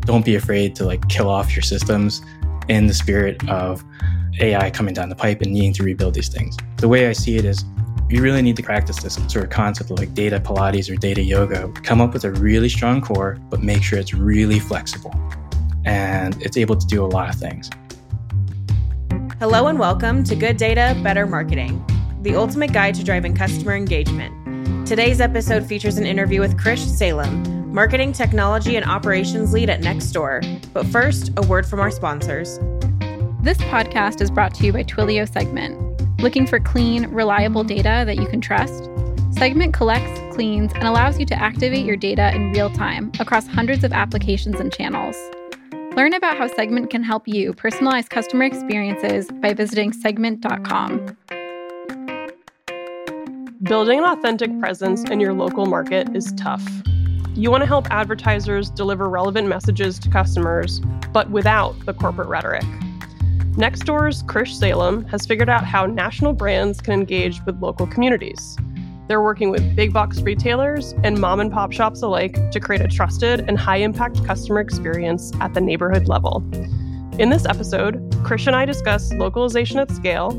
don't be afraid to like kill off your systems in the spirit of AI coming down the pipe and needing to rebuild these things. The way I see it is you really need to practice this sort of concept of like data Pilates or data yoga. Come up with a really strong core, but make sure it's really flexible and it's able to do a lot of things. Hello and welcome to Good Data, Better Marketing, the ultimate guide to driving customer engagement. Today's episode features an interview with Krish Sailam, Marketing Technology and Operations Lead at Nextdoor. But first, a word from our sponsors. This podcast is brought to you by Twilio Segment. Looking for clean, reliable data that you can trust? Segment collects, cleans, and allows you to activate your data in real time across hundreds of applications and channels. Learn about how Segment can help you personalize customer experiences by visiting segment.com. Building an authentic presence in your local market is tough. You want to help advertisers deliver relevant messages to customers, but without the corporate rhetoric. Nextdoor's Krish Sailam has figured out how national brands can engage with local communities. They're working with big box retailers and mom and pop shops alike to create a trusted and high impact customer experience at the neighborhood level. In this episode, Krish and I discuss localization at scale,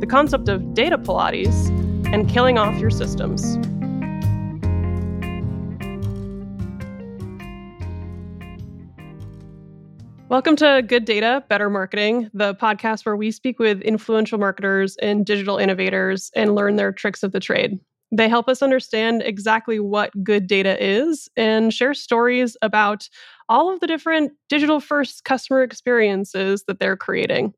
the concept of data Pilates, and killing off your systems. Welcome to Good Data, Better Marketing, the podcast where we speak with influential marketers and digital innovators and learn their tricks of the trade. They help us understand exactly what good data is and share stories about all of the different digital first customer experiences that they're creating.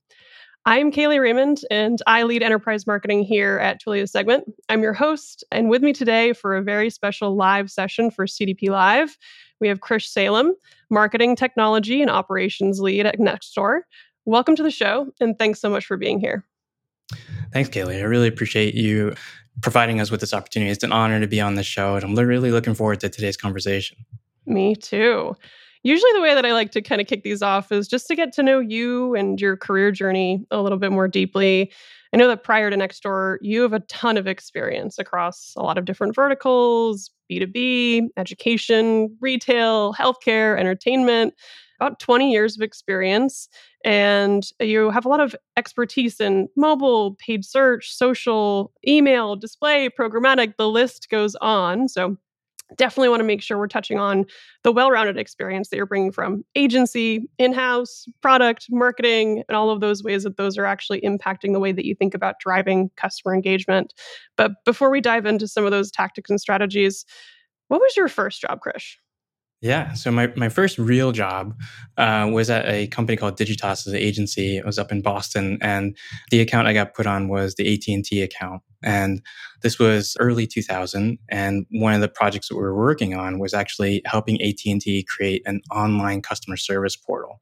I'm Kailey Raymond, and I lead enterprise marketing here at Twilio Segment. I'm your host, and with me today for a very special live session for CDP Live, we have Krish Sailam, marketing technology and operations lead at Nextdoor. Welcome to the show, and thanks so much for being here. Thanks, Kailey. I really appreciate you providing us with this opportunity. It's an honor to be on this show, and I'm really looking forward to today's conversation. Me too. Usually, the way that I like to kind of kick these off is just to get to know you and your career journey a little bit more deeply. I know that prior to Nextdoor, you have a ton of experience across a lot of different verticals B2B, education, retail, healthcare, entertainment, about 20 years of experience. And you have a lot of expertise in mobile, paid search, social, email, display, programmatic, the list goes on. So definitely want to make sure we're touching on the well-rounded experience that you're bringing from agency in-house product marketing and all of those ways that those are actually impacting the way that you think about driving customer engagement. But before we dive into some of those tactics and strategies what was your first job krish yeah. So my, my first real job uh, was at a company called Digitas as an agency. It was up in Boston, and the account I got put on was the AT and T account. And this was early 2000. And one of the projects that we were working on was actually helping AT and T create an online customer service portal.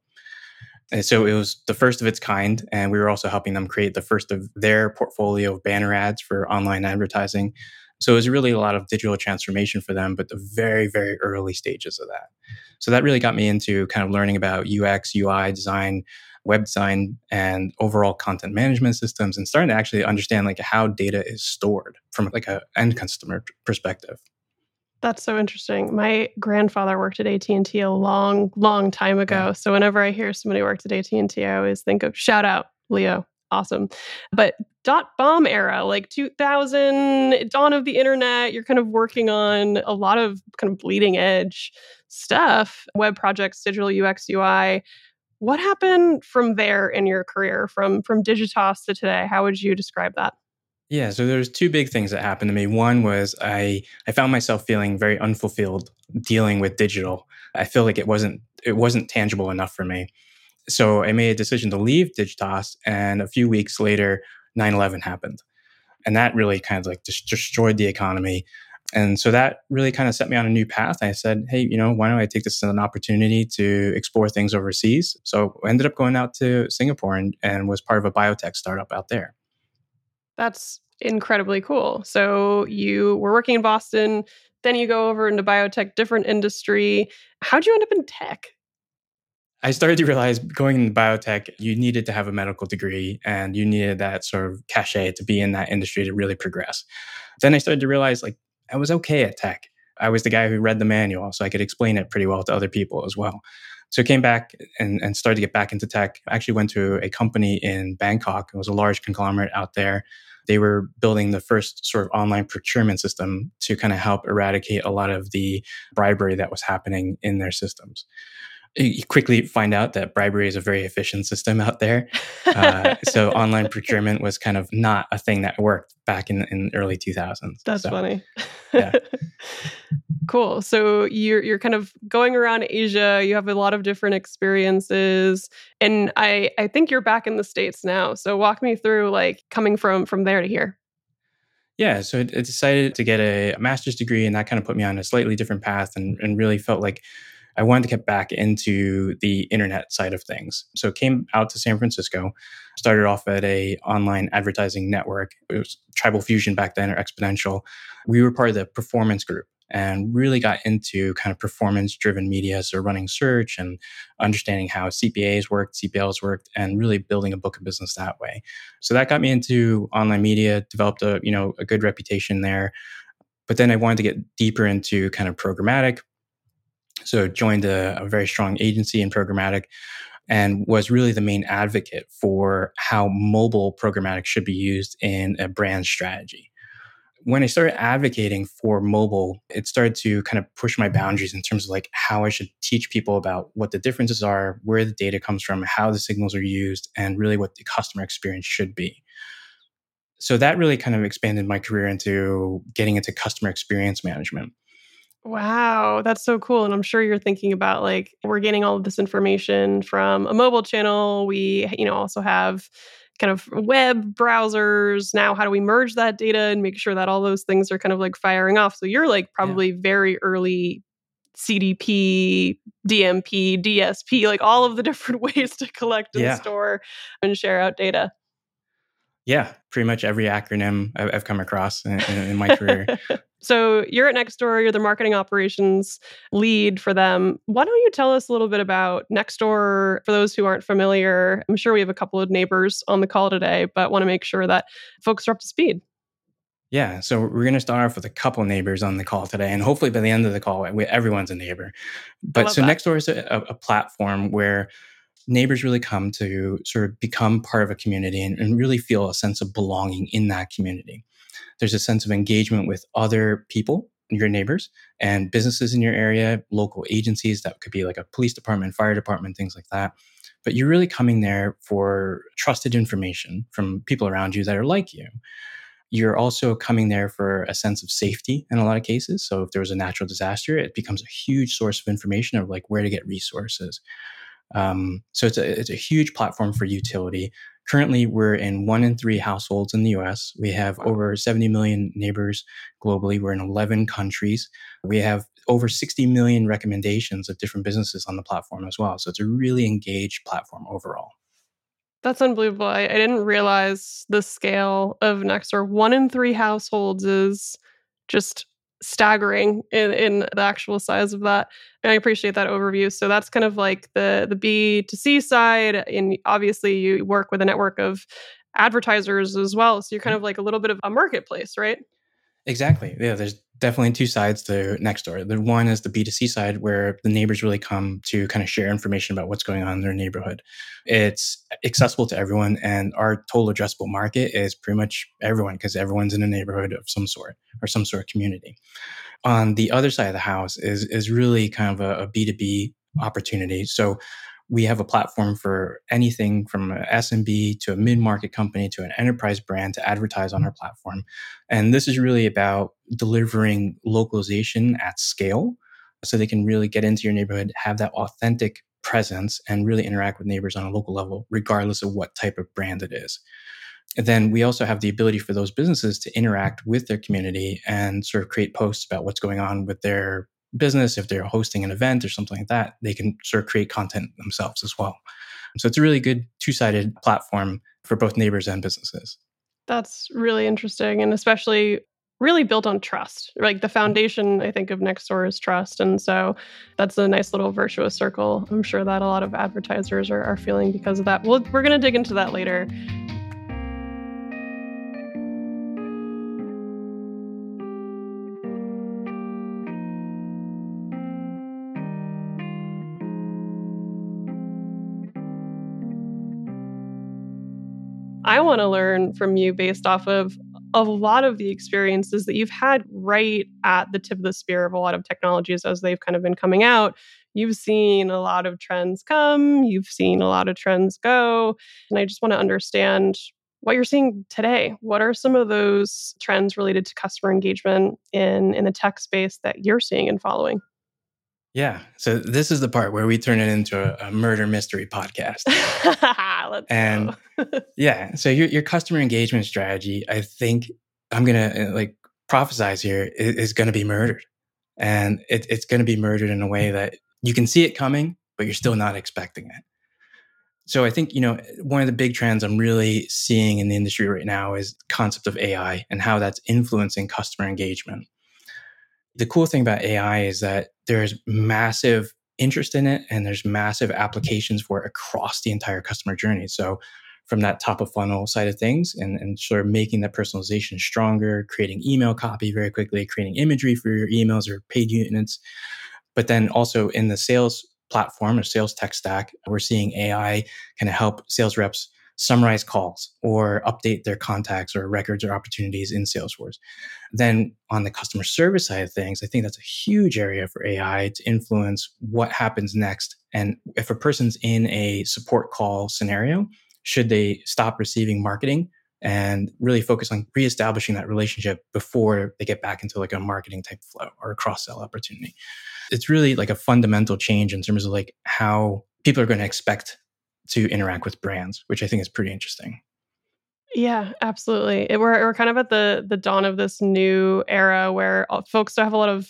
And so it was the first of its kind, and we were also helping them create the first of their portfolio of banner ads for online advertising. So it was really a lot of digital transformation for them, but the very, very early stages of that. So that really got me into kind of learning about UX, UI design, web design, and overall content management systems, and starting to actually understand like how data is stored from like a end customer perspective. That's so interesting. My grandfather worked at AT&T a long, long time ago. Yeah. So whenever I hear somebody worked at AT&T, I always think of shout out Leo awesome. But dot bomb era, like 2000, dawn of the internet, you're kind of working on a lot of kind of bleeding edge stuff, web projects, digital UX, UI. What happened from there in your career, from from Digitas to today? How would you describe that? Yeah, so there's two big things that happened to me. One was I I found myself feeling very unfulfilled dealing with digital. I feel like it wasn't it wasn't tangible enough for me so I made a decision to leave Digitas, and a few weeks later, 9/11 happened, and that really kind of like just destroyed the economy. And so that really kind of set me on a new path. I said, hey, you know, why don't I take this as an opportunity to explore things overseas? So I ended up going out to Singapore and, and was part of a biotech startup out there. That's incredibly cool. So you were working in Boston, then you go over into biotech, different industry. How'd you end up in tech? I started to realize going in biotech, you needed to have a medical degree and you needed that sort of cachet to be in that industry to really progress. Then I started to realize like I was okay at tech. I was the guy who read the manual, so I could explain it pretty well to other people as well. So I came back and, and started to get back into tech. I actually went to a company in Bangkok. It was a large conglomerate out there. They were building the first sort of online procurement system to kind of help eradicate a lot of the bribery that was happening in their systems you quickly find out that bribery is a very efficient system out there. Uh, so online procurement was kind of not a thing that worked back in in early 2000s. That's so, funny. Yeah. cool. So you're you're kind of going around Asia. You have a lot of different experiences, and I I think you're back in the states now. So walk me through like coming from from there to here. Yeah, so I decided to get a master's degree, and that kind of put me on a slightly different path, and, and really felt like I wanted to get back into the internet side of things. So came out to San Francisco, started off at a online advertising network. It was Tribal Fusion back then or Exponential. We were part of the performance group and really got into kind of performance driven media. So running search and understanding how CPAs worked, CPLs worked, and really building a book of business that way. So that got me into online media, developed a, you know, a good reputation there. But then I wanted to get deeper into kind of programmatic, so joined a, a very strong agency in programmatic and was really the main advocate for how mobile programmatic should be used in a brand strategy. When I started advocating for mobile, it started to kind of push my boundaries in terms of like how I should teach people about what the differences are, where the data comes from, how the signals are used, and really what the customer experience should be. So that really kind of expanded my career into getting into customer experience management. Wow, that's so cool. And I'm sure you're thinking about like we're getting all of this information from a mobile channel. We, you know, also have kind of web browsers. Now, how do we merge that data and make sure that all those things are kind of like firing off? So you're like probably yeah. very early CDP, DMP, DSP, like all of the different ways to collect and yeah. store and share out data. Yeah, pretty much every acronym I've come across in, in my career. So you're at Nextdoor, you're the marketing operations lead for them. Why don't you tell us a little bit about Nextdoor for those who aren't familiar? I'm sure we have a couple of neighbors on the call today, but want to make sure that folks are up to speed. Yeah, so we're going to start off with a couple neighbors on the call today, and hopefully by the end of the call, everyone's a neighbor. But so that. Nextdoor is a, a, platform where neighbors really come to sort of become part of a community and, and really feel a sense of belonging in that community. There's a sense of engagement with other people, your neighbors, and businesses in your area, local agencies that could be like a police department, fire department, things like that. But you're really coming there for trusted information from people around you that are like you. You're also coming there for a sense of safety in a lot of cases. So if there was a natural disaster, it becomes a huge source of information of like where to get resources. Um, so it's a, it's a huge platform for utility. Currently, we're in one in three households in the US. We have over 70 million neighbors globally. We're in 11 countries. We have over 60 million recommendations of different businesses on the platform as well. So it's a really engaged platform overall. That's unbelievable. I, I didn't realize the scale of Nextdoor. One in three households is just staggering in, in the actual size of that. And I appreciate that overview. So that's kind of like the the B to C side. And obviously you work with a network of advertisers as well. So you're kind mm-hmm. of like a little bit of a marketplace, right? Exactly. Yeah, there's definitely two sides to Nextdoor. The one is the B2C side where the neighbors really come to kind of share information about what's going on in their neighborhood. It's accessible to everyone, and our total addressable market is pretty much everyone because everyone's in a neighborhood of some sort or some sort of community. On the other side of the house is is really kind of a a B2B opportunity. So we have a platform for anything from an SMB to a mid market company to an enterprise brand to advertise on our platform. And this is really about delivering localization at scale so they can really get into your neighborhood, have that authentic presence, and really interact with neighbors on a local level, regardless of what type of brand it is. And then we also have the ability for those businesses to interact with their community and sort of create posts about what's going on with their business, if they're hosting an event or something like that, they can sort of create content themselves as well. So it's a really good two sided platform for both neighbors and businesses. That's really interesting. And especially really built on trust. Like the mm-hmm. foundation, I think, of Nextdoor is trust. And so that's a nice little virtuous circle. I'm sure that a lot of advertisers are, are feeling because of that. Well, we're going to dig into that later. I want to learn from you based off of a lot of the experiences that you've had right at the tip of the spear of a lot of technologies as they've kind of been coming out. You've seen a lot of trends come, you've seen a lot of trends go. And I just want to understand what you're seeing today. What are some of those trends related to customer engagement in, in the tech space that you're seeing and following? Yeah. So this is the part where we turn it into a, a murder mystery podcast. and yeah, so your your customer engagement strategy, I think I'm gonna uh, like prophesize here is, is going to be murdered, and it, it's going to be murdered in a way that you can see it coming, but you're still not expecting it. So I think you know one of the big trends I'm really seeing in the industry right now is concept of AI and how that's influencing customer engagement the cool thing about AI is that there's massive interest in it and there's massive applications for it across the entire customer journey. So from that top of funnel side of things and, and sort of making that personalization stronger, creating email copy very quickly, creating imagery for your emails or paid units. But then also in the sales platform or sales tech stack, we're seeing AI kind of help sales reps summarize calls or update their contacts or records or opportunities in Salesforce. Then on the customer service side of things, I think that's a huge area for AI to influence what happens next. And if a person's in a support call scenario, should they stop receiving marketing and really focus on reestablishing that relationship before they get back into like a marketing type flow or a cross sell opportunity. It's really like a fundamental change in terms of like how people are going to expect to interact with brands, which I think is pretty interesting. Yeah, absolutely. It, we're we're kind of at the the dawn of this new era where folks have a lot of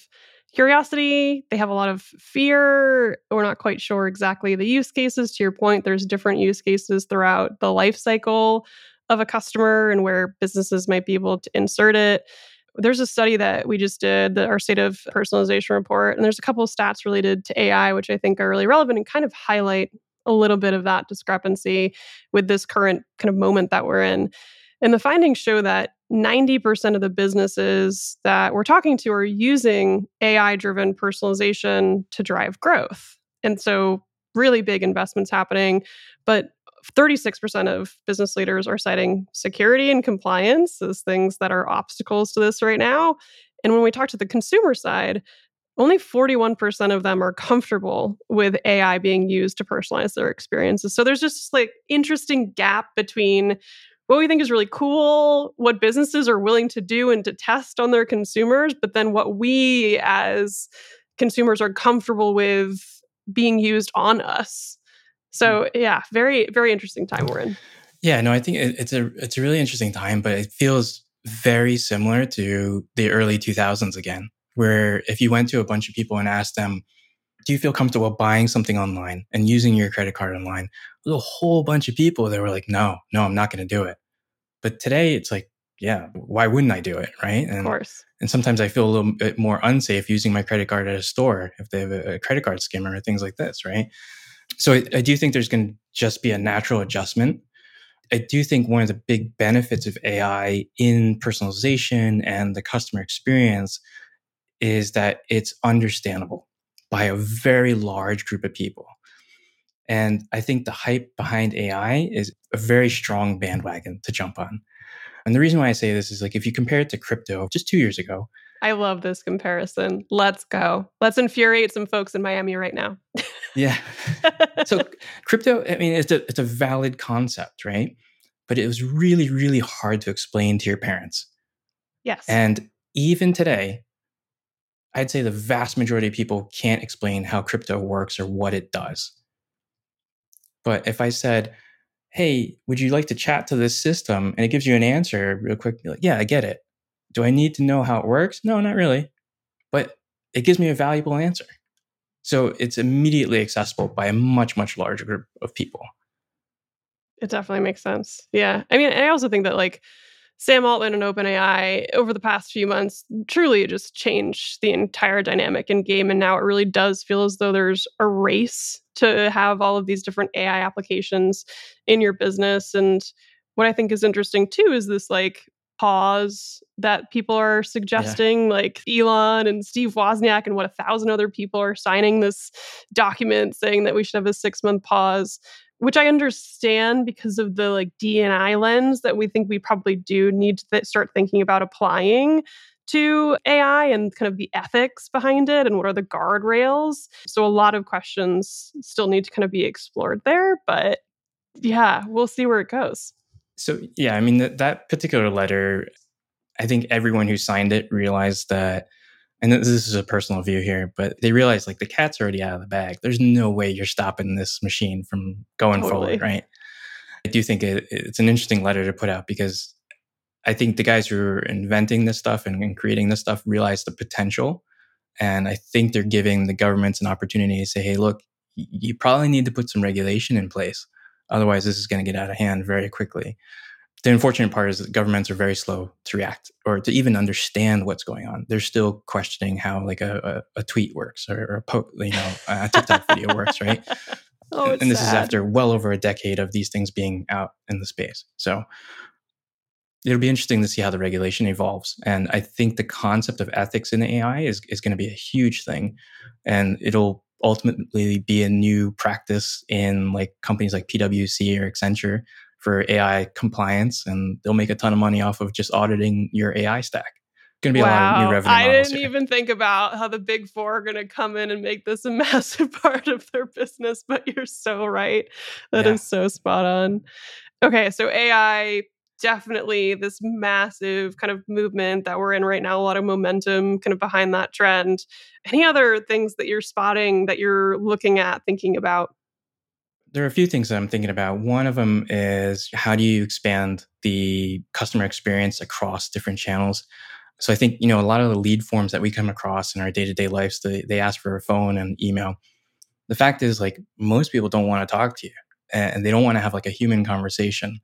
curiosity, they have a lot of fear. We're not quite sure exactly the use cases. To your point, there's different use cases throughout the life cycle of a customer and where businesses might be able to insert it. There's a study that we just did, the, our state of personalization report, and there's a couple of stats related to AI, which I think are really relevant and kind of highlight a little bit of that discrepancy with this current kind of moment that we're in. And the findings show that 90% of the businesses that we're talking to are using AI driven personalization to drive growth. And so, really big investments happening. But 36% of business leaders are citing security and compliance as things that are obstacles to this right now. And when we talk to the consumer side, only 41% of them are comfortable with AI being used to personalize their experiences. So there's just like interesting gap between what we think is really cool, what businesses are willing to do and to test on their consumers, but then what we as consumers are comfortable with being used on us. So hmm. yeah, very very interesting time we're in. Yeah, no, I think it's a it's a really interesting time, but it feels very similar to the early 2000s again where if you went to a bunch of people and asked them, do you feel comfortable buying something online and using your credit card online? There's a whole bunch of people that were like, no, no, I'm not going to do it. But today it's like, yeah, why wouldn't I do it? Right. And, of course. And sometimes I feel a little bit more unsafe using my credit card at a store if they have a credit card skimmer or things like this. Right. So I, I do think there's going to just be a natural adjustment. I do think one of the big benefits of AI in personalization and the customer experience is that it's understandable by a very large group of people. And I think the hype behind AI is a very strong bandwagon to jump on. And the reason why I say this is like if you compare it to crypto just two years ago. I love this comparison. Let's go. Let's infuriate some folks in Miami right now. yeah. So crypto, I mean, it's a it's a valid concept, right? But it was really, really hard to explain to your parents. Yes. And even today, I'd say the vast majority of people can't explain how crypto works or what it does. But if I said, hey, would you like to chat to this system? And it gives you an answer real quick, like, yeah, I get it. Do I need to know how it works? No, not really. But it gives me a valuable answer. So it's immediately accessible by a much, much larger group of people. It definitely makes sense. Yeah. I mean, I also think that like Sam Altman and OpenAI over the past few months truly just changed the entire dynamic in game. And now it really does feel as though there's a race to have all of these different AI applications in your business. And what I think is interesting too is this like pause that people are suggesting, yeah. like Elon and Steve Wozniak and what a thousand other people are signing this document saying that we should have a six month pause which I understand because of the like DNI lens that we think we probably do need to th- start thinking about applying to AI and kind of the ethics behind it and what are the guardrails. So a lot of questions still need to kind of be explored there, but yeah, we'll see where it goes. So yeah, I mean that that particular letter, I think everyone who signed it realized that and this is a personal view here, but they realized like the cat's already out of the bag. There's no way you're stopping this machine from going totally. forward, right? I do think it, it's an interesting letter to put out because I think the guys who are inventing this stuff and, and creating this stuff realize the potential. And I think they're giving the governments an opportunity to say, hey, look, you probably need to put some regulation in place. Otherwise, this is going to get out of hand very quickly. The unfortunate part is that governments are very slow to react or to even understand what's going on. They're still questioning how like a, a, a tweet works or, or a po- you know a TikTok video works, right? Oh, and this sad. is after well over a decade of these things being out in the space. So it'll be interesting to see how the regulation evolves. And I think the concept of ethics in AI is, is going to be a huge thing. And it'll ultimately be a new practice in like companies like PwC or Accenture for AI compliance. And they'll make a ton of money off of just auditing your AI stack. Going to be wow. a lot of new revenue. I didn't here. even think about how the big four are going to come in and make this a massive part of their business, but you're so right. That yeah. is so spot on. Okay, so AI definitely this massive kind of movement that we're in right now, a lot of momentum kind of behind that trend. Any other things that you're spotting that you're looking at, thinking about? There are a few things that I'm thinking about. One of them is how do you expand the customer experience across different channels? So I think, you know, a lot of the lead forms that we come across in our day-to-day lives, they, they ask for a phone and email. The fact is like most people don't want to talk to you and they don't want to have like a human conversation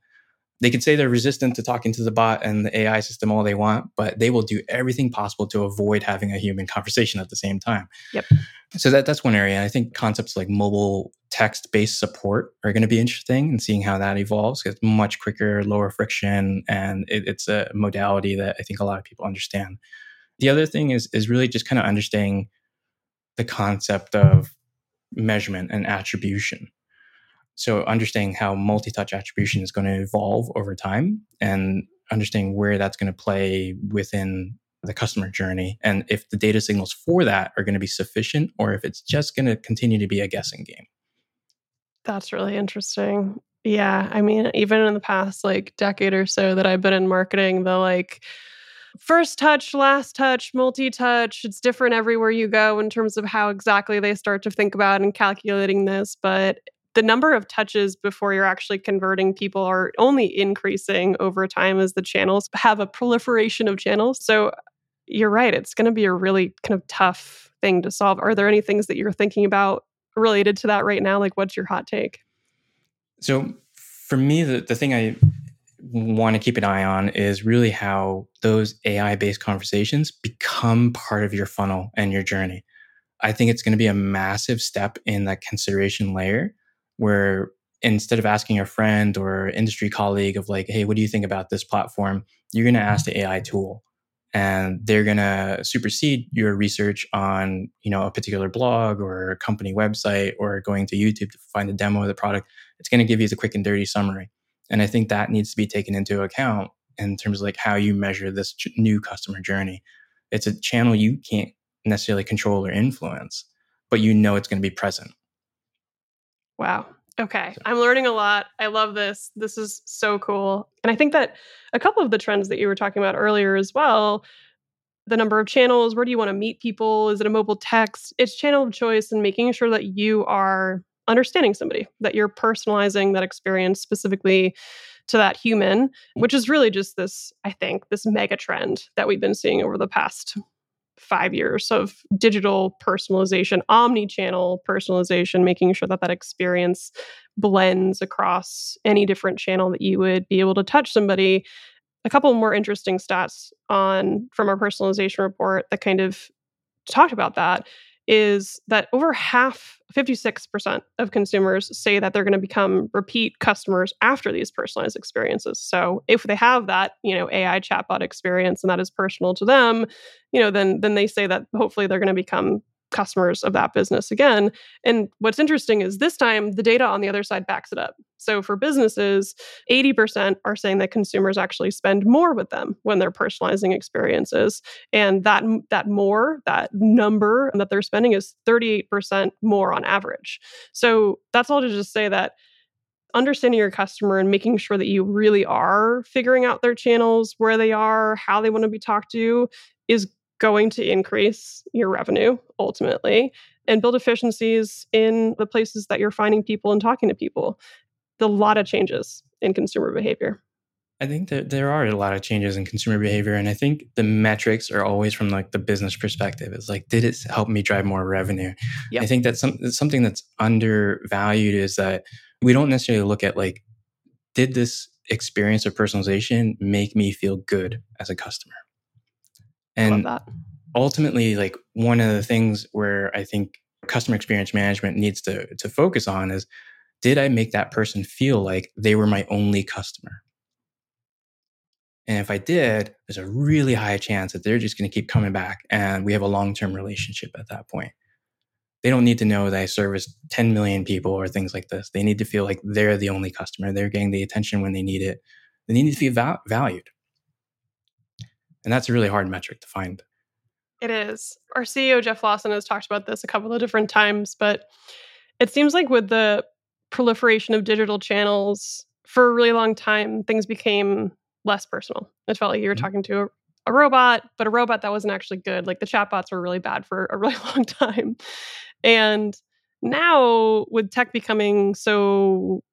they could say they're resistant to talking to the bot and the AI system all they want, but they will do everything possible to avoid having a human conversation at the same time. Yep. So that that's one area. I think concepts like mobile text-based support are going to be interesting and seeing how that evolves. It's much quicker, lower friction, and it, it's a modality that I think a lot of people understand. The other thing is is really just kind of understanding the concept of measurement and attribution. So understanding how multi-touch attribution is going to evolve over time and understanding where that's going to play within the customer journey and if the data signals for that are going to be sufficient or if it's just going to continue to be a guessing game. That's really interesting. Yeah, I mean even in the past like decade or so that I've been in marketing the like first touch, last touch, multi touch. It's different everywhere you go in terms of how exactly they start to think about and calculating this. But the number of touches before you're actually converting people are only increasing over time as the channels have a proliferation of channels. So you're right, it's going to be a really kind of tough thing to solve. Are there any things that you're thinking about related to that right now? Like, what's your hot take? So, for me, the, the thing I want to keep an eye on is really how those AI based conversations become part of your funnel and your journey. I think it's going to be a massive step in that consideration layer where instead of asking a friend or industry colleague of like, hey, what do you think about this platform? You're going to ask the mm-hmm. AI tool and they're going to supersede your research on, you know, a particular blog or a company website or going to YouTube to find a demo of the product. It's going to give you the quick and dirty summary. And I think that needs to be taken into account in terms of like how you measure this new customer journey. It's a channel you can't necessarily control or influence, but you know it's going to be present. Wow. Okay. I'm learning a lot. I love this. This is so cool. And I think that a couple of the trends that you were talking about earlier as well the number of channels, where do you want to meet people? Is it a mobile text? It's channel of choice and making sure that you are understanding somebody, that you're personalizing that experience specifically to that human, mm. which is really just this, I think, this mega trend that we've been seeing over the past five years of digital personalization, omni channel personalization, making sure that that experience blends across any different channel that you would be able to touch somebody. A couple more interesting stats on from our personalization report that kind of talked about that is that over half 56% of consumers say that they're going to become repeat customers after these personalized experiences. So if they have that, you know, AI chatbot experience and that is personal to them, you know, then then they say that hopefully they're going to become customers of that business again. And what's interesting is this time the data on the other side backs it up. So for businesses, 80% are saying that consumers actually spend more with them when they're personalizing experiences. And that that more, that number that they're spending is 38% more on average. So that's all to just say that understanding your customer and making sure that you really are figuring out their channels, where they are, how they want to be talked to is going to increase your revenue ultimately and build efficiencies in the places that you're finding people and talking to people. A lot of changes in consumer behavior. I think that there are a lot of changes in consumer behavior. And I think the metrics are always from like the business perspective. It's like, did it help me drive more revenue? Yep. I think that's some, something that's undervalued is that we don't necessarily look at like, did this experience of personalization make me feel good as a customer? And ultimately, like one of the things where I think customer experience management needs to, to focus on is did I make that person feel like they were my only customer? And if I did, there's a really high chance that they're just going to keep coming back and we have a long term relationship at that point they don't need to know that I service 10 million people or things like this. They need to feel like they're the only customer. They're getting the attention when they need it. They need to feel val- valued. And that's a really hard metric to find. It is. Our CEO, Jeff Lawson, has talked about this a couple of different times, but it seems like with the proliferation of digital channels for a really long time, things became less personal. It felt like you were mm-hmm. talking to a, a robot, but a robot that wasn't actually good. Like the chatbots were really bad for a really long time. And now, with tech becoming so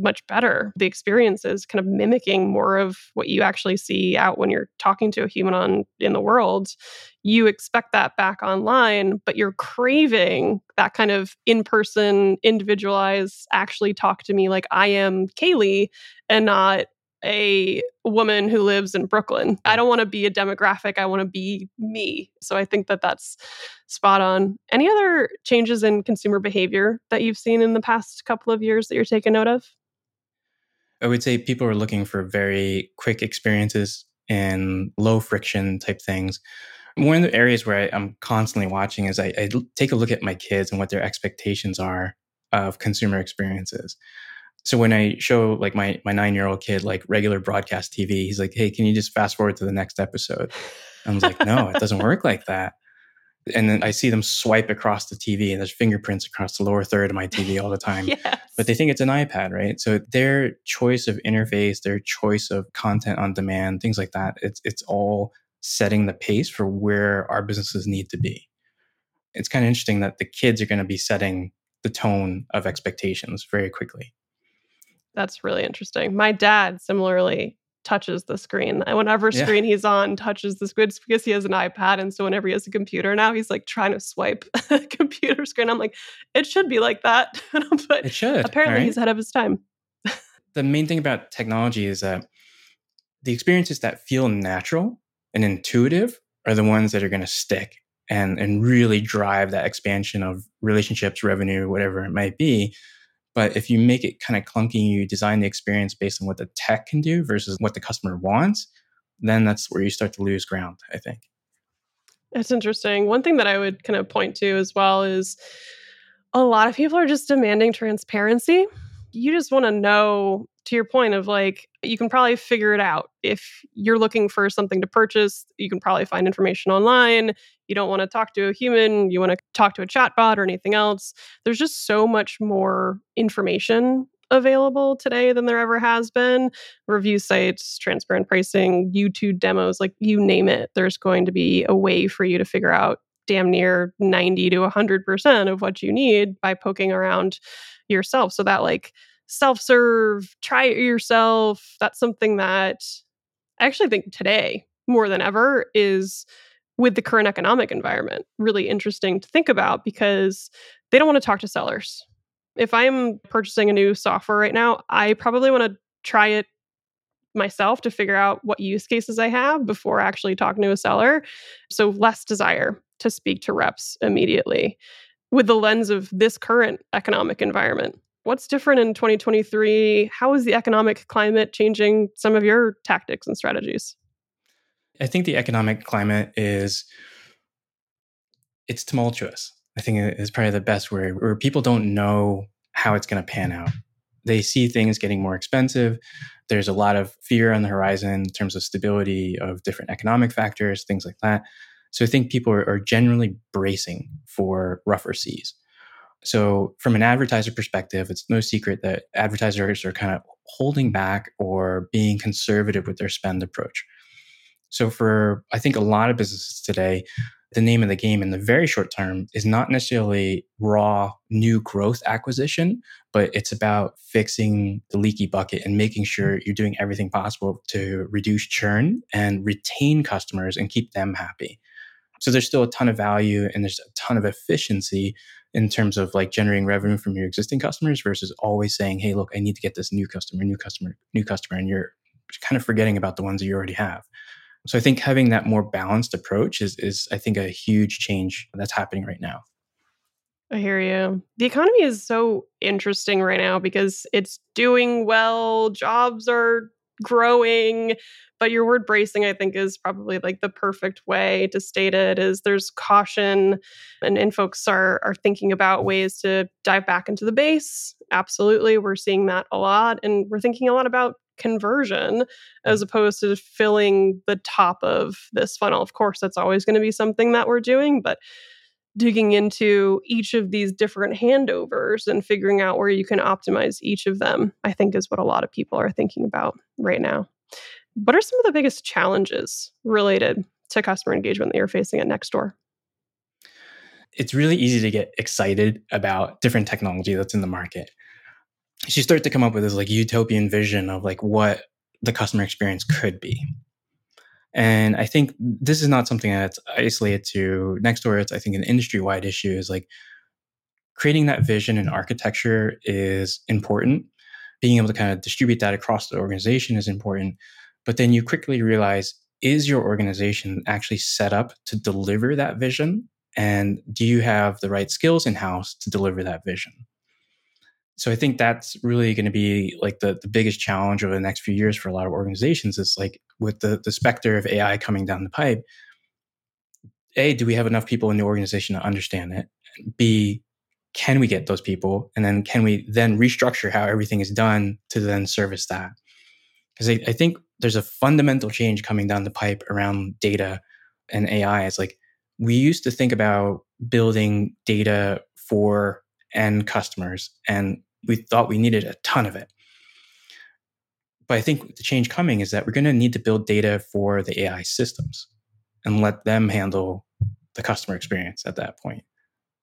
much better, the experience is kind of mimicking more of what you actually see out when you're talking to a human on in the world. You expect that back online, but you're craving that kind of in-person, individualized, actually talk to me like I am Kailey and not a woman who lives in Brooklyn. I don't want to be a demographic. I want to be me. So I think that that's spot on. Any other changes in consumer behavior that you've seen in the past couple of years that you're taking note of? I would say people are looking for very quick experiences and low friction type things. One of the areas where I, am constantly watching is I, I take a look at my kids and what their expectations are of consumer experiences so when I show like my my nine year old kid like regular broadcast TV, he's like, "Hey, can you just fast forward to the next episode?" I was like, "No, it doesn't work like that." And then I see them swipe across the TV, and there's fingerprints across the lower third of my TV all the time. yes. But they think it's an iPad, right? So their choice of interface, their choice of content on demand, things like that, it's it's all setting the pace for where our businesses need to be. It's kind of interesting that the kids are going to be setting the tone of expectations very quickly. That's really interesting. My dad similarly touches the screen. And whenever yeah. screen he's on touches the screen because he has an iPad. And so whenever he has a computer now, he's like trying to swipe a computer screen. I'm like, it should be like that. but it should. Apparently right? he's ahead of his time. the main thing about technology is that the experiences that feel natural and intuitive are the ones that are going to stick and and really drive that expansion of relationships, revenue, whatever it might be. But if you make it kind of clunky, you design the experience based on what the tech can do versus what the customer wants, then that's where you start to lose ground, I think. That's interesting. One thing that I would kind of point to as well is a lot of people are just demanding transparency. You just want to know, to your point of like, you can probably figure it out. If you're looking for something to purchase, you can probably find information online you don't want to talk to a human, you want to talk to a chatbot or anything else. There's just so much more information available today than there ever has been. Review sites, transparent pricing, YouTube demos, like you name it, there's going to be a way for you to figure out damn near 90 to 100% of what you need by poking around yourself. So that like self-serve, try it yourself, that's something that I actually think today more than ever is with the current economic environment really interesting to think about because they don't want to talk to sellers. If I'm purchasing a new software right now, I probably want to try it myself to figure out what use cases I have before actually talking to a seller. So, less desire to speak to reps immediately with the lens of this current economic environment. What's different in 2023? How is the economic climate changing some of your tactics and strategies? I think the economic climate is it's tumultuous. I think is probably the best word, where people don't know how it's going to pan out. They see things getting more expensive. There's a lot of fear on the horizon in terms of stability of different economic factors, things like that. So I think people are, are generally bracing for rougher seas. So, from an advertiser perspective, it's no secret that advertisers are kind of holding back or being conservative with their spend approach. So, for I think a lot of businesses today, the name of the game in the very short term is not necessarily raw new growth acquisition, but it's about fixing the leaky bucket and making sure you're doing everything possible to reduce churn and retain customers and keep them happy. So there's still a ton of value and there's a ton of efficiency in terms of like generating revenue from your existing customers versus always saying, hey, look, I need to get this new customer, new customer, new customer. And you're kind of forgetting about the ones that you already have. So I think having that more balanced approach is is I think a huge change that's happening right now. I hear you. The economy is so interesting right now because it's doing well, jobs are growing, but your word bracing I think is probably like the perfect way to state it is there's caution and, and folks are are thinking about ways to dive back into the base. Absolutely, we're seeing that a lot and we're thinking a lot about conversion mm. as opposed to filling the top of this funnel. Of course, that's always going to be something that we're doing, but digging into each of these different handovers and figuring out where you can optimize each of them, I think is what a lot of people are thinking about right now. What are some of the biggest challenges related to customer engagement that you're facing at Nextdoor? It's really easy to get excited about different technology that's in the market she started to come up with this like utopian vision of like what the customer experience could be. And I think this is not something that's isolated to Nextdoor. It's I think an industry wide issue is like creating that vision and architecture is important. Being able to kind of distribute that across the organization is important. But then you quickly realize is your organization actually set up to deliver that vision? And do you have the right skills in house to deliver that vision? So I think that's really going to be like the, the biggest challenge over the next few years for a lot of organizations is like with the, the specter of AI coming down the pipe, A, do we have enough people in the organization to understand it? B, can we get those people? And then can we then restructure how everything is done to then service that? Because I, I think there's a fundamental change coming down the pipe around data and AI. It's like we used to think about building data for end customers and we thought we needed a ton of it. But I think the change coming is that we're going to need to build data for the AI systems and let them handle the customer experience at that point.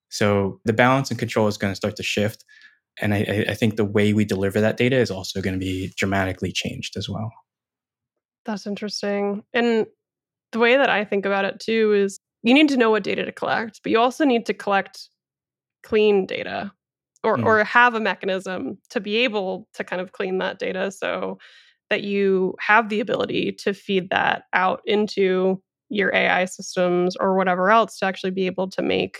So the balance and control is going to start to shift. And I, I think the way we deliver that data is also going to be dramatically changed as well. That's interesting. And the way that I think about it too is you need to know what data to collect, but you also need to collect clean data or mm. or have a mechanism to be able to kind of clean that data so that you have the ability to feed that out into your AI systems or whatever else to actually be able to make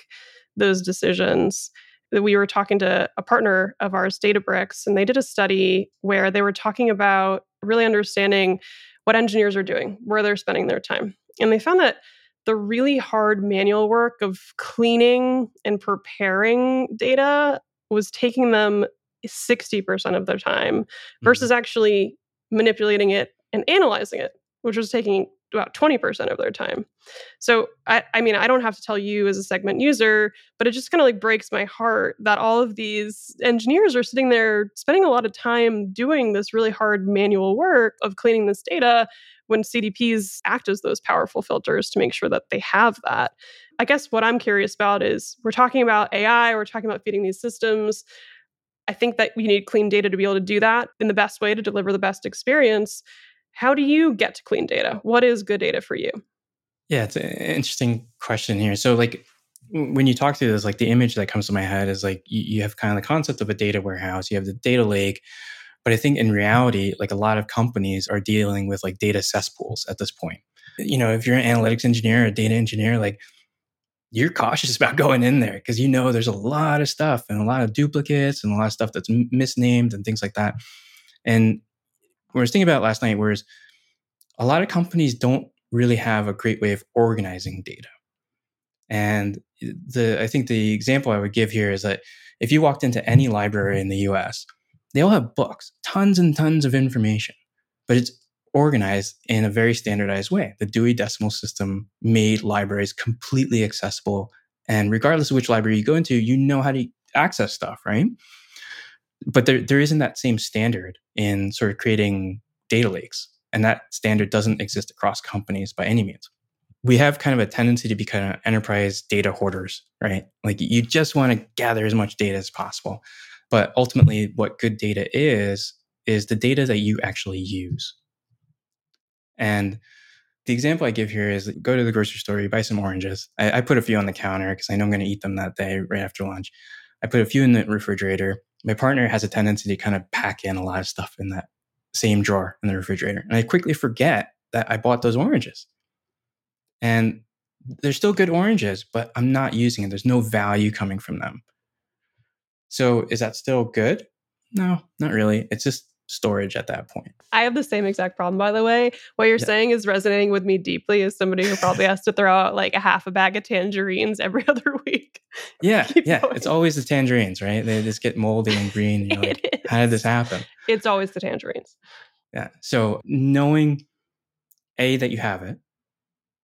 those decisions. We were talking to a partner of ours, Databricks, and they did a study where they were talking about really understanding what engineers are doing, where they're spending their time. And they found that the really hard manual work of cleaning and preparing data was taking them 60% of their time versus mm-hmm. actually manipulating it and analyzing it, which was taking about 20% of their time. So I, I mean, I don't have to tell you as a segment user, but it just kind of like breaks my heart that all of these engineers are sitting there spending a lot of time doing this really hard manual work of cleaning this data when CDPs act as those powerful filters to make sure that they have that. I guess what I'm curious about is we're talking about AI, we're talking about feeding these systems. I think that we need clean data to be able to do that in the best way to deliver the best experience. How do you get to clean data? What is good data for you? Yeah, it's an interesting question here. So, like, when you talk to this, like the image that comes to my head is like you, you have kind of the concept of a data warehouse, you have the data lake, but I think in reality, like a lot of companies are dealing with like data cesspools at this point. You know, if you're an analytics engineer, a data engineer, like you're cautious about going in there because you know there's a lot of stuff and a lot of duplicates and a lot of stuff that's misnamed and things like that. And we was thinking about last night, whereas a lot of companies don't really have a great way of organizing data. And the I think the example I would give here is that if you walked into any library in the US, they all have books, tons and tons of information, but it's organized in a very standardized way. The Dewey Decimal System made libraries completely accessible. And regardless of which library you go into, you know how to access stuff, right? But there, there isn't that same standard in sort of creating data lakes. And that standard doesn't exist across companies by any means. We have kind of a tendency to be kind of enterprise data hoarders, right? Like you just want to gather as much data as possible. But ultimately, what good data is, is the data that you actually use. And the example I give here is go to the grocery store, you buy some oranges. I, I put a few on the counter because I know I'm going to eat them that day right after lunch. I put a few in the refrigerator. My partner has a tendency to kind of pack in a lot of stuff in that same drawer in the refrigerator. And I quickly forget that I bought those oranges. And they're still good oranges, but I'm not using it. There's no value coming from them. So is that still good? No, not really. It's just storage at that point. I have the same exact problem, by the way. What you're yeah. saying is resonating with me deeply as somebody who probably has to throw out like a half a bag of tangerines every other week. Yeah. yeah. Going. It's always the tangerines, right? They just get moldy and green. And like, how did this happen? It's always the tangerines. Yeah. So knowing A, that you have it,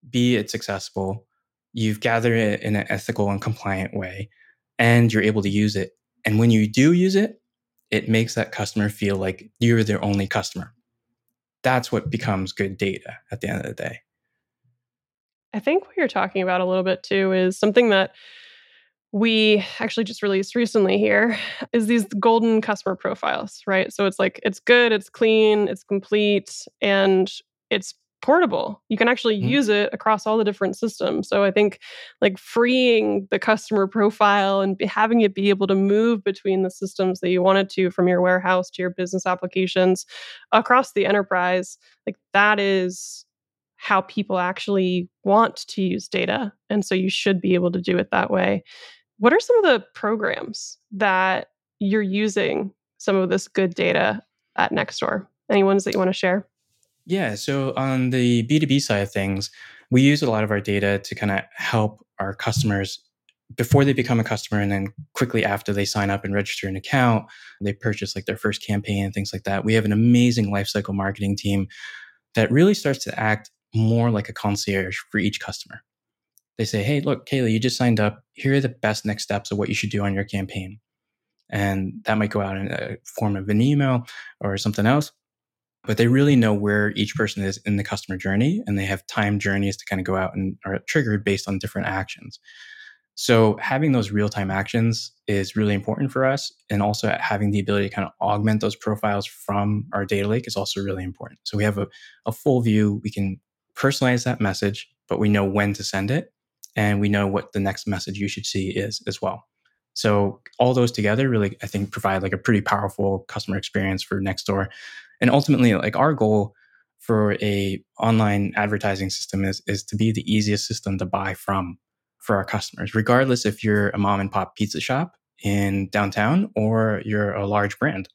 B, it's accessible, you've gathered it in an ethical and compliant way, and you're able to use it. And when you do use it, it makes that customer feel like you're their only customer. That's what becomes good data at the end of the day. I think what you're talking about a little bit too is something that we actually just released recently here is these golden customer profiles, right? So it's like it's good, it's clean, it's complete, and it's portable. You can actually mm-hmm. use it across all the different systems. So I think like freeing the customer profile and be, having it be able to move between the systems that you wanted to from your warehouse to your business applications across the enterprise, like that is how people actually want to use data. And so you should be able to do it that way. What are some of the programs that you're using some of this good data at Nextdoor? Any ones that you want to share? Yeah. So on the B2B side of things, we use a lot of our data to kind of help our customers before they become a customer and then quickly after they sign up and register an account, they purchase like their first campaign and things like that. We have an amazing lifecycle marketing team that really starts to act more like a concierge for each customer. They say, Hey, look, Kayla, you just signed up. Here are the best next steps of what you should do on your campaign. And that might go out in a form of an email or something else but they really know where each person is in the customer journey and they have time journeys to kind of go out and are triggered based on different actions. So having those real-time actions is really important for us. And also having the ability to kind of augment those profiles from our data lake is also really important. So we have a, a full view. We can personalize that message, but we know when to send it. And we know what the next message you should see is as well. So all those together really, I think, provide like a pretty powerful customer experience for Nextdoor and ultimately like our goal for a online advertising system is is to be the easiest system to buy from for our customers regardless if you're a mom and pop pizza shop in downtown or you're a large brand.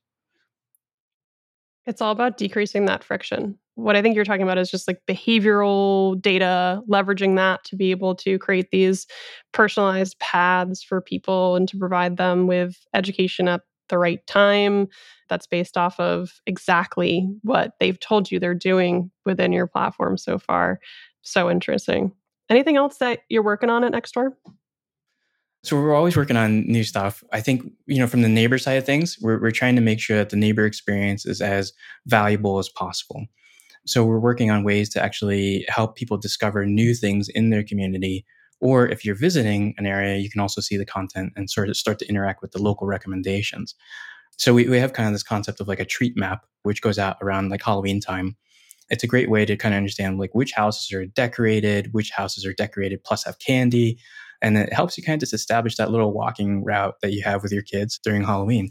It's all about decreasing that friction. What i think you're talking about is just like behavioral data leveraging that to be able to create these personalized paths for people and to provide them with education at the right time that's based off of exactly what they've told you they're doing within your platform so far. So interesting. Anything else that you're working on at Nextdoor? So we're always working on new stuff. I think, you know, from the neighbor side of things, we're, we're trying to make sure that the neighbor experience is as valuable as possible. So we're working on ways to actually help people discover new things in their community. Or if you're visiting an area, you can also see the content and sort of start to interact with the local recommendations. So we, we have kind of this concept of like a treat map, which goes out around like Halloween time. It's a great way to kind of understand like which houses are decorated, which houses are decorated plus have candy. And it helps you kind of just establish that little walking route that you have with your kids during Halloween.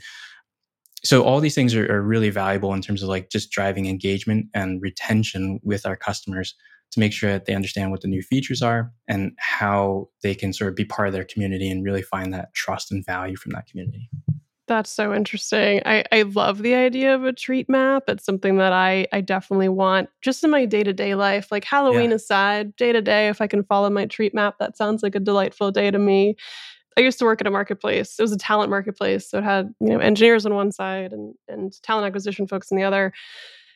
So all these things are, are really valuable in terms of like just driving engagement and retention with our customers to make sure that they understand what the new features are and how they can sort of be part of their community and really find that trust and value from that community. That's so interesting. I, I love the idea of a treat map. It's something that I, I definitely want just in my day to day life. Like Halloween yeah. aside, day to day, if I can follow my treat map, that sounds like a delightful day to me. I used to work at a marketplace. It was a talent marketplace. So it had, you know, engineers on one side and, and talent acquisition folks on the other.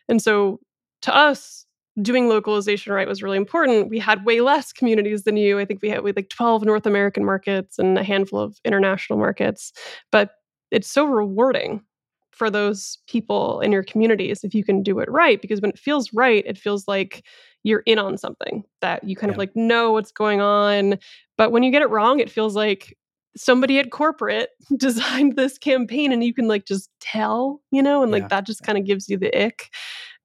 And so to us, doing localization right was really important. We had way less communities than you. I think we had, we had like 12 North American markets and a handful of international markets. But it's so rewarding for those people in your communities if you can do it right because when it feels right it feels like you're in on something that you kind yeah. of like know what's going on but when you get it wrong it feels like somebody at corporate designed this campaign and you can like just tell you know and like that just kind of gives you the ick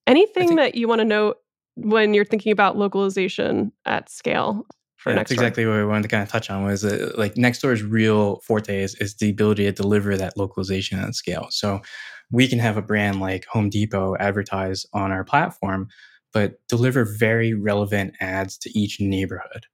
anything think- that you want to note when you're thinking about localization at scale for yeah, That's exactly what we wanted to kind of touch on was uh, like Nextdoor's real forte is, is the ability to deliver that localization at scale. So we can have a brand like Home Depot advertise on our platform, but deliver very relevant ads to each neighborhood.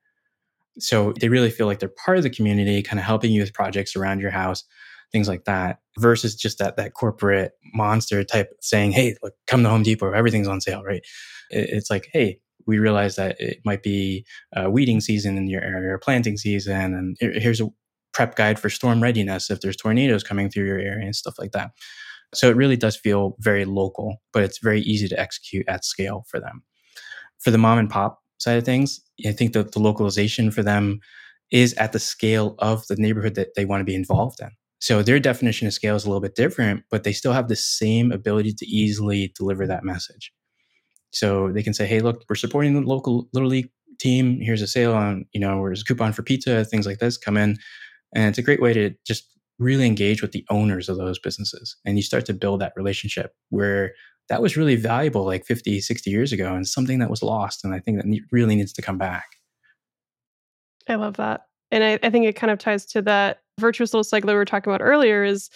So they really feel like they're part of the community, kind of helping you with projects around your house, things like that, versus just that that corporate monster type saying, "Hey, look, come to Home Depot, everything's on sale." Right? It's like, "Hey, we realize that it might be a weeding season in your area or planting season. And here's a prep guide for storm readiness if there's tornadoes coming through your area and stuff like that. So it really does feel very local, but it's very easy to execute at scale for them. For the mom and pop side of things, I think that the localization for them is at the scale of the neighborhood that they want to be involved in. So their definition of scale is a little bit different, but they still have the same ability to easily deliver that message. So they can say, hey, look, we're supporting the local Little League team. Here's a sale on, you know, there's a coupon for pizza, things like this come in. And it's a great way to just really engage with the owners of those businesses. And you start to build that relationship where that was really valuable like 50, 60 years ago and something that was lost. And I think that really needs to come back. I love that. And I, I think it kind of ties to that virtuous little cycle we were talking about earlier is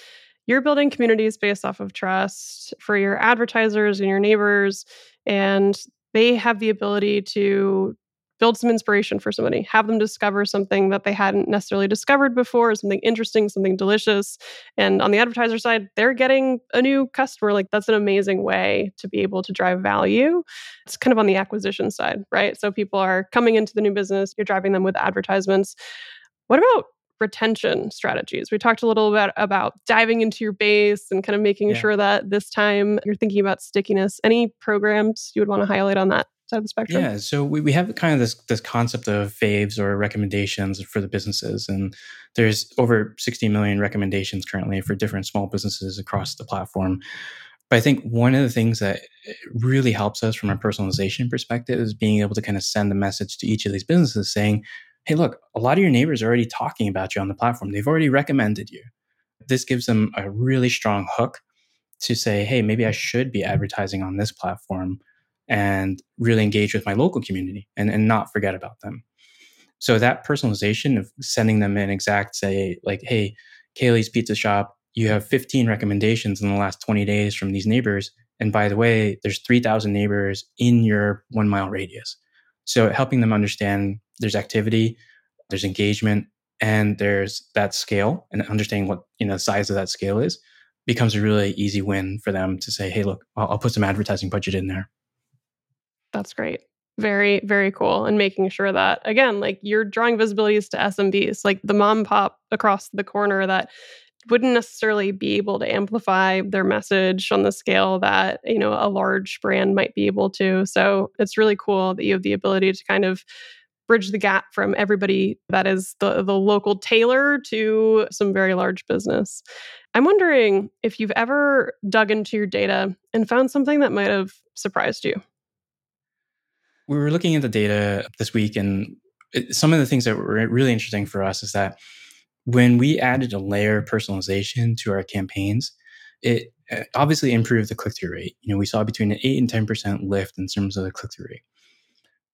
you're building communities based off of trust for your advertisers and your neighbors and they have the ability to build some inspiration for somebody, have them discover something that they hadn't necessarily discovered before, something interesting, something delicious. And on the advertiser side, they're getting a new customer. Like that's an amazing way to be able to drive value. It's kind of on the acquisition side, right? So people are coming into the new business, you're driving them with advertisements. What about retention strategies. We talked a little bit about diving into your base and kind of making yeah. sure that this time you're thinking about stickiness. Any programs you would want to highlight on that side of the spectrum? Yeah, so we, we have kind of this this concept of faves or recommendations for the businesses. And there's over 60 million recommendations currently for different small businesses across the platform. But I think one of the things that really helps us from a personalization perspective is being able to kind of send a message to each of these businesses saying, hey, look, a lot of your neighbors are already talking about you on the platform. They've already recommended you. This gives them a really strong hook to say, hey, maybe I should be advertising on this platform and really engage with my local community and, and not forget about them. So that personalization of sending them an exact say, like, hey, Kailey's Pizza Shop, you have 15 recommendations in the last 20 days from these neighbors. And by the way, there's 3,000 neighbors in your one mile radius. So helping them understand there's activity, there's engagement, and there's that scale and understanding what you know the size of that scale is becomes a really easy win for them to say, hey, look, I'll, I'll put some advertising budget in there. That's great. Very, very cool. And making sure that, again, like you're drawing visibilities to SMBs, like the mom pop across the corner that wouldn't necessarily be able to amplify their message on the scale that you know a large brand might be able to so it's really cool that you have the ability to kind of bridge the gap from everybody that is the the local tailor to some very large business i'm wondering if you've ever dug into your data and found something that might have surprised you we were looking at the data this week and it, some of the things that were really interesting for us is that when we added a layer of personalization to our campaigns, it uh, obviously improved the click through rate. You know, we saw between an 8 and 10% lift in terms of the click through rate.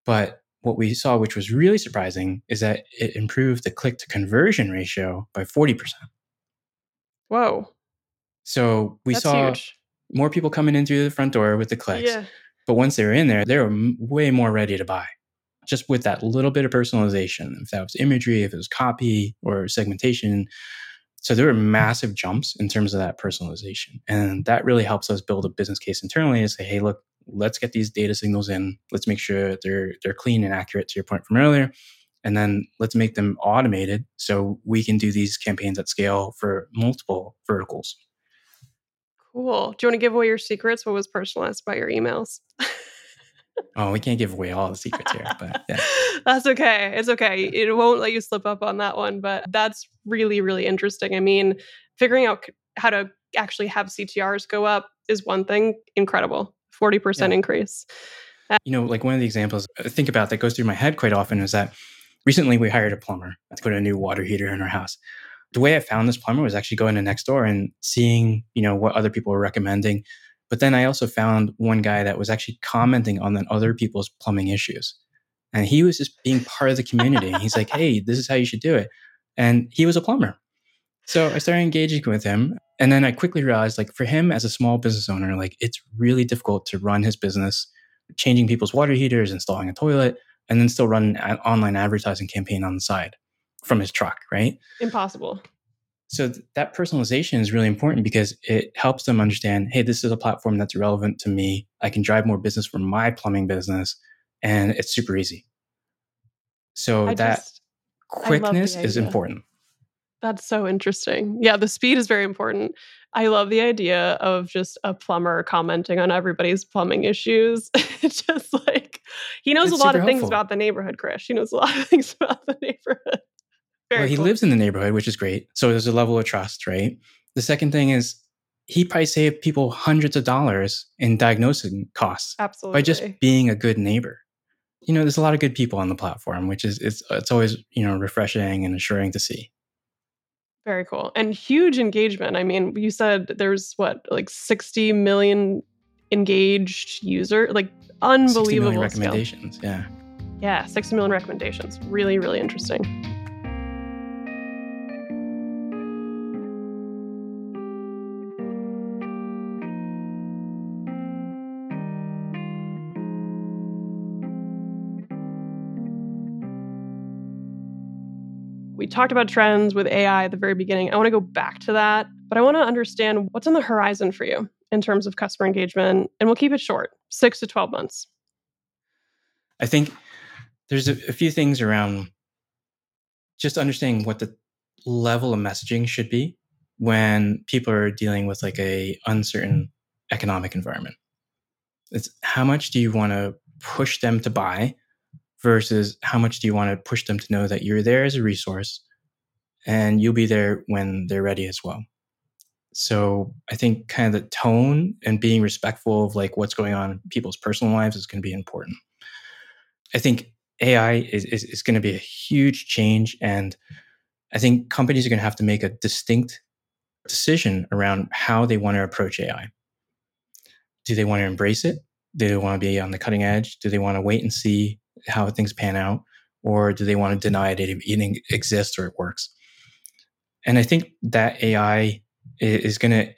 But what we saw, which was really surprising, is that it improved the click to conversion ratio by 40%. Whoa. So we That's saw huge. more people coming in through the front door with the clicks. Yeah. But once they were in there, they were way more ready to buy just with that little bit of personalization, if that was imagery, if it was copy or segmentation, So there were massive jumps in terms of that personalization. And that really helps us build a business case internally and say, hey, look, let's get these data signals in. Let's make sure they're they're clean and accurate to your point from earlier. And then let's make them automated so we can do these campaigns at scale for multiple verticals. Cool. Do you want to give away your secrets? What was personalized by your emails? oh, we can't give away all the secrets here, but yeah. that's okay. It's okay. It won't let you slip up on that one, but that's really, really interesting. I mean, figuring out how to actually have CTRs go up is one thing incredible 40% yeah. increase. Uh, you know, like one of the examples I think about that goes through my head quite often is that recently we hired a plumber to put a new water heater in our house the way I found this plumber was actually going to Nextdoor and seeing, you know, what other people were recommending. But then I also found one guy that was actually commenting on the other people's plumbing issues. And he was just being part of the community. He's like, hey, this is how you should do it. And he was a plumber. So I started engaging with him. And then I quickly realized, like, for him as a small business owner, like, it's really difficult to run his business, changing people's water heaters, installing a toilet, and then still run an online advertising campaign on the side from his truck, right? Impossible. So th- that personalization is really important because it helps them understand, hey, this is a platform that's relevant to me. I can drive more business for my plumbing business, and it's super easy. So I that just, quickness is important. That's so interesting. Yeah, the speed is very important. I love the idea of just a plumber commenting on everybody's plumbing issues. it's just like he knows it's a lot of helpful. things about the neighborhood, Krish. He knows a lot of things about the neighborhood. Very well, he cool. lives in the neighborhood, which is great. So there's a level of trust, right? The second thing is he probably saved people hundreds of dollars in diagnosing costs Absolutely. by just being a good neighbor. You know, there's a lot of good people on the platform, which is it's it's always you know refreshing and assuring to see. Very cool and huge engagement. I mean, you said there's what like 60 million engaged user, like unbelievable recommendations. Yeah. Yeah, 60 million recommendations. Really, really interesting. We talked about trends with AI at the very beginning. I want to go back to that, but I want to understand what's on the horizon for you in terms of customer engagement. And we'll keep it short six to 12 months. I think there's a, a few things around just understanding what the level of messaging should be when people are dealing with like a uncertain economic environment. It's how much do you want to push them to buy versus how much do you want to push them to know that you're there as a resource and you'll be there when they're ready as well. So I think kind of the tone and being respectful of like what's going on in people's personal lives is going to be important. I think AI is, is, is going to be a huge change. And I think companies are going to have to make a distinct decision around how they want to approach AI. Do they want to embrace it? Do they want to be on the cutting edge? Do they want to wait and see how things pan out, or do they want to deny it even exists or it works? And I think that AI is going to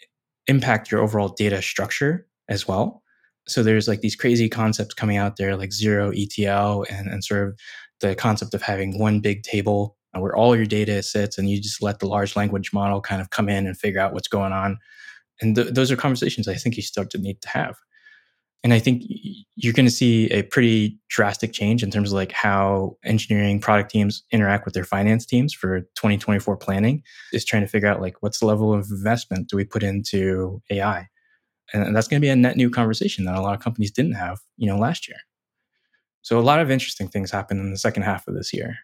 impact your overall data structure as well. So there's like these crazy concepts coming out there, like zero ETL, and, and sort of the concept of having one big table uh, where all your data sits, and you just let the large language model kind of come in and figure out what's going on. And th- those are conversations I think you start to need to have and I think you're going to see a pretty drastic change in terms of like how engineering product teams interact with their finance teams for 2024 planning is trying to figure out like what's the level of investment do we put into AI? And that's going to be a net new conversation that a lot of companies didn't have, you know, last year. So a lot of interesting things happen in the second half of this year.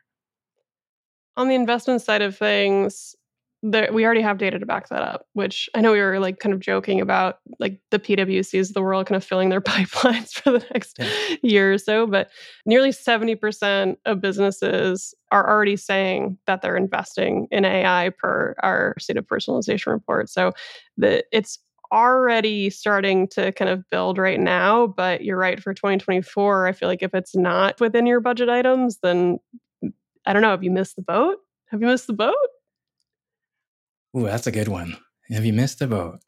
On the investment side of things, there, we already have data to back that up, which I know we were like kind of joking about, like the PwCs of the world kind of filling their pipelines for the next yeah. year or so. But nearly 70% of businesses are already saying that they're investing in AI per our state of personalization report. So the, it's already starting to kind of build right now. But you're right, for 2024, I feel like if it's not within your budget items, then I don't know, have you missed the boat? Have you missed the boat? Ooh, that's a good one. Have you missed the boat?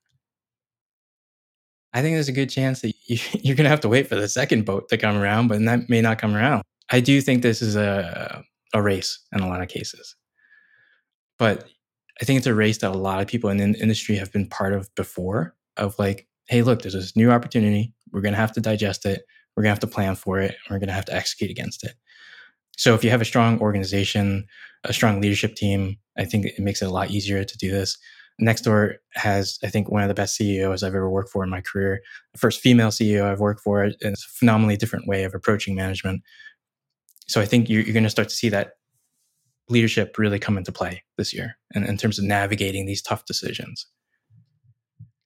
I think there's a good chance that you, are going to have to wait for the second boat to come around, but that may not come around. I do think this is a, a race in a lot of cases. But I think it's a race that a lot of people in the industry have been part of before of like, hey, look, there's this new opportunity. We're going to have to digest it. We're going to have to plan for it. we're going to have to execute against it. So if you have a strong organization, a strong leadership team, I think it makes it a lot easier to do this. Nextdoor has, I think, one of the best CEOs I've ever worked for in my career. The first female CEO I've worked for. And It's a phenomenally different way of approaching management. So I think you're, you're going to start to see that leadership really come into play this year in, in terms of navigating these tough decisions.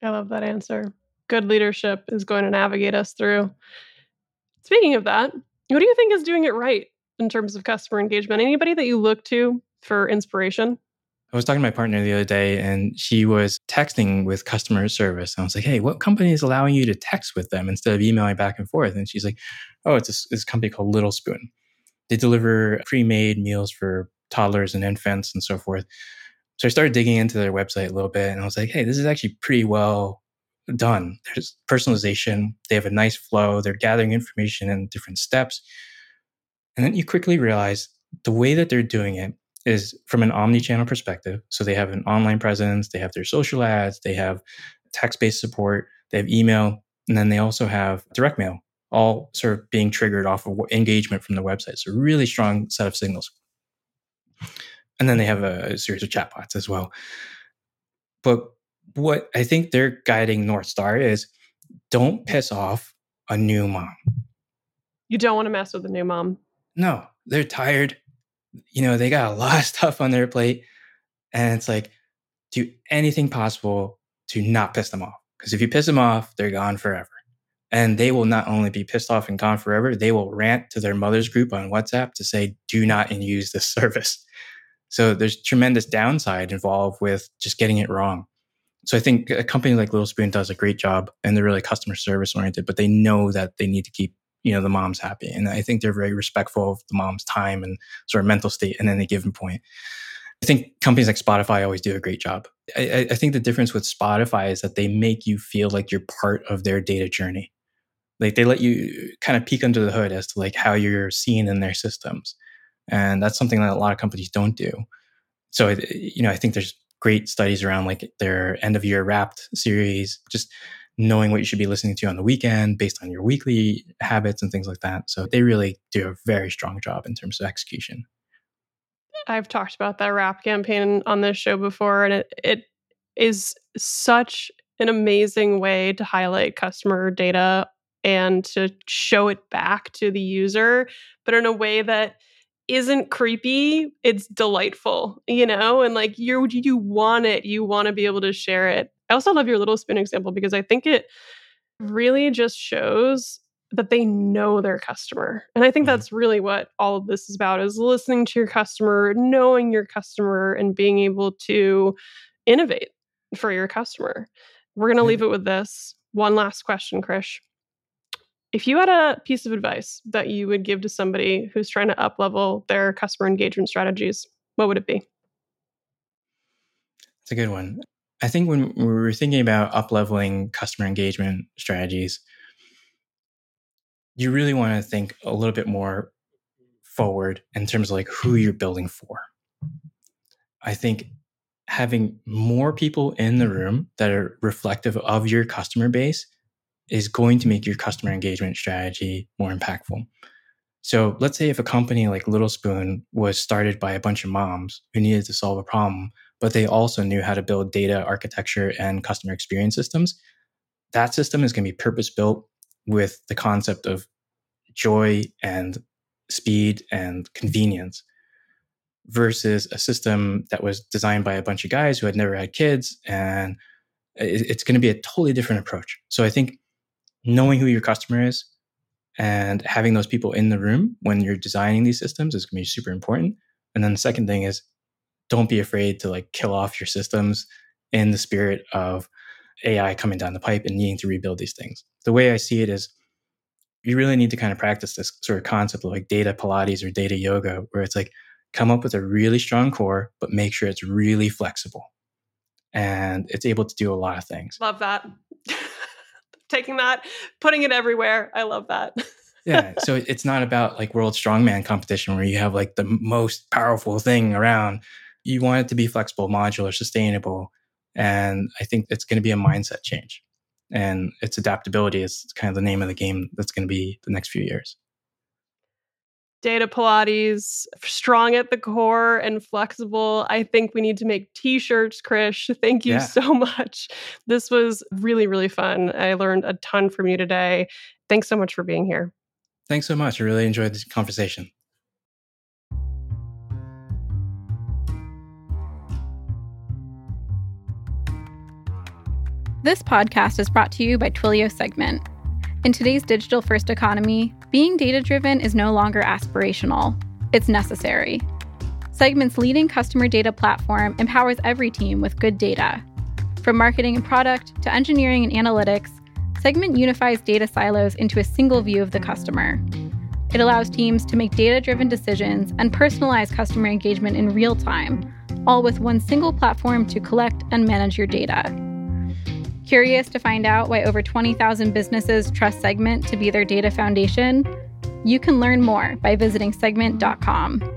I love that answer. Good leadership is going to navigate us through. Speaking of that, who do you think is doing it right in terms of customer engagement? Anybody that you look to for inspiration? I was talking to my partner the other day and she was texting with customer service. And I was like, hey, what company is allowing you to text with them instead of emailing back and forth? And she's like, oh, it's this, it's company called Little Spoon. They deliver pre made meals for toddlers and infants and so forth. So I started digging into their website a little bit and I was like, hey, this is actually pretty well done. There's personalization, they have a nice flow, they're gathering information in different steps. And then you quickly realize the way that they're doing it is from an omni-channel perspective. So they have an online presence, they have their social ads, they have text-based support, they have email, and then they also have direct mail, all sort of being triggered off of engagement from the website. So really strong set of signals. And then they have a, series of chatbots as well. But what I think their guiding North Star is don't piss off a new mom. You don't want to mess with a new mom. No, they're tired. You know, they got a lot of stuff on their plate. And it's like, do anything possible to not piss them off. Because if you piss them off, they're gone forever. And they will not only be pissed off and gone forever, they will rant to their mother's group on WhatsApp to say, do not use this service. So there's tremendous downside involved with just getting it wrong. So I think a company like Little Spoon does a great job and they're really customer service oriented, but they know that they need to keep, you know, the moms happy. And I think they're very respectful of the mom's time and sort of mental state and any given point. I think companies like Spotify always do a great job. I, I, think the difference with Spotify is that they make you feel like you're part of their data journey. Like they let you kind of peek under the hood as to like how you're seen in their systems. And that's something that a lot of companies don't do. So, you know, I think there's great studies around like their end of year wrapped series, just knowing what you should be listening to on the weekend based on your weekly habits and things like that. So they really do a very strong job in terms of execution. I've talked about that wrap campaign on this show before, and it, it is such an amazing way to highlight customer data and to show it back to the user, but in a way that isn't creepy it's delightful you know and like you you want it you want to be able to share it i also love your little spoon example because i think it really just shows that they know their customer and i think mm-hmm. that's really what all of this is about is listening to your customer knowing your customer and being able to innovate for your customer we're going to leave it with this one last question krish if you had a piece of advice that you would give to somebody who's trying to up level their customer engagement strategies, what would it be? It's a good one. I think when we were thinking about up leveling customer engagement strategies, you really want to think a little bit more forward in terms of like who you're building for. I think having more people in the room that are reflective of your customer base is going to make your customer engagement strategy more impactful. So let's say if a company like Little Spoon was started by a bunch of moms who needed to solve a problem, but they also knew how to build data architecture and customer experience systems, that system is going to be purpose built with the concept of joy and speed and convenience versus a system that was designed by a bunch of guys who had never had kids and it's going to be a totally different approach. So I think knowing who your customer is and having those people in the room when you're designing these systems is going to be super important. And then the second thing is don't be afraid to like kill off your systems in the spirit of AI coming down the pipe and needing to rebuild these things. The way I see it is you really need to kind of practice this sort of concept of like data Pilates or data yoga, where it's like come up with a really strong core, but make sure it's really flexible and it's able to do a lot of things. Love that. taking that, putting it everywhere. I love that. yeah. So it's not about like world strongman competition where you have like the most powerful thing around. You want it to be flexible, modular, sustainable. And I think it's going to be a mindset change. And its adaptability is kind of the name of the game that's going to be the next few years. Data Pilates, strong at the core and flexible. I think we need to make t shirts, Krish. Thank you yeah. so much. This was really, really fun. I learned a ton from you today. Thanks so much for being here. Thanks so much. I really enjoyed this conversation. This podcast is brought to you by Twilio Segment. In today's digital first economy, being data driven is no longer aspirational, it's necessary. Segment's leading customer data platform empowers every team with good data. From marketing and product to engineering and analytics, Segment unifies data silos into a single view of the customer. It allows teams to make data driven decisions and personalize customer engagement in real time, all with one single platform to collect and manage your data. Curious to find out why over 20,000 businesses trust Segment to be their data foundation? You can learn more by visiting segment.com.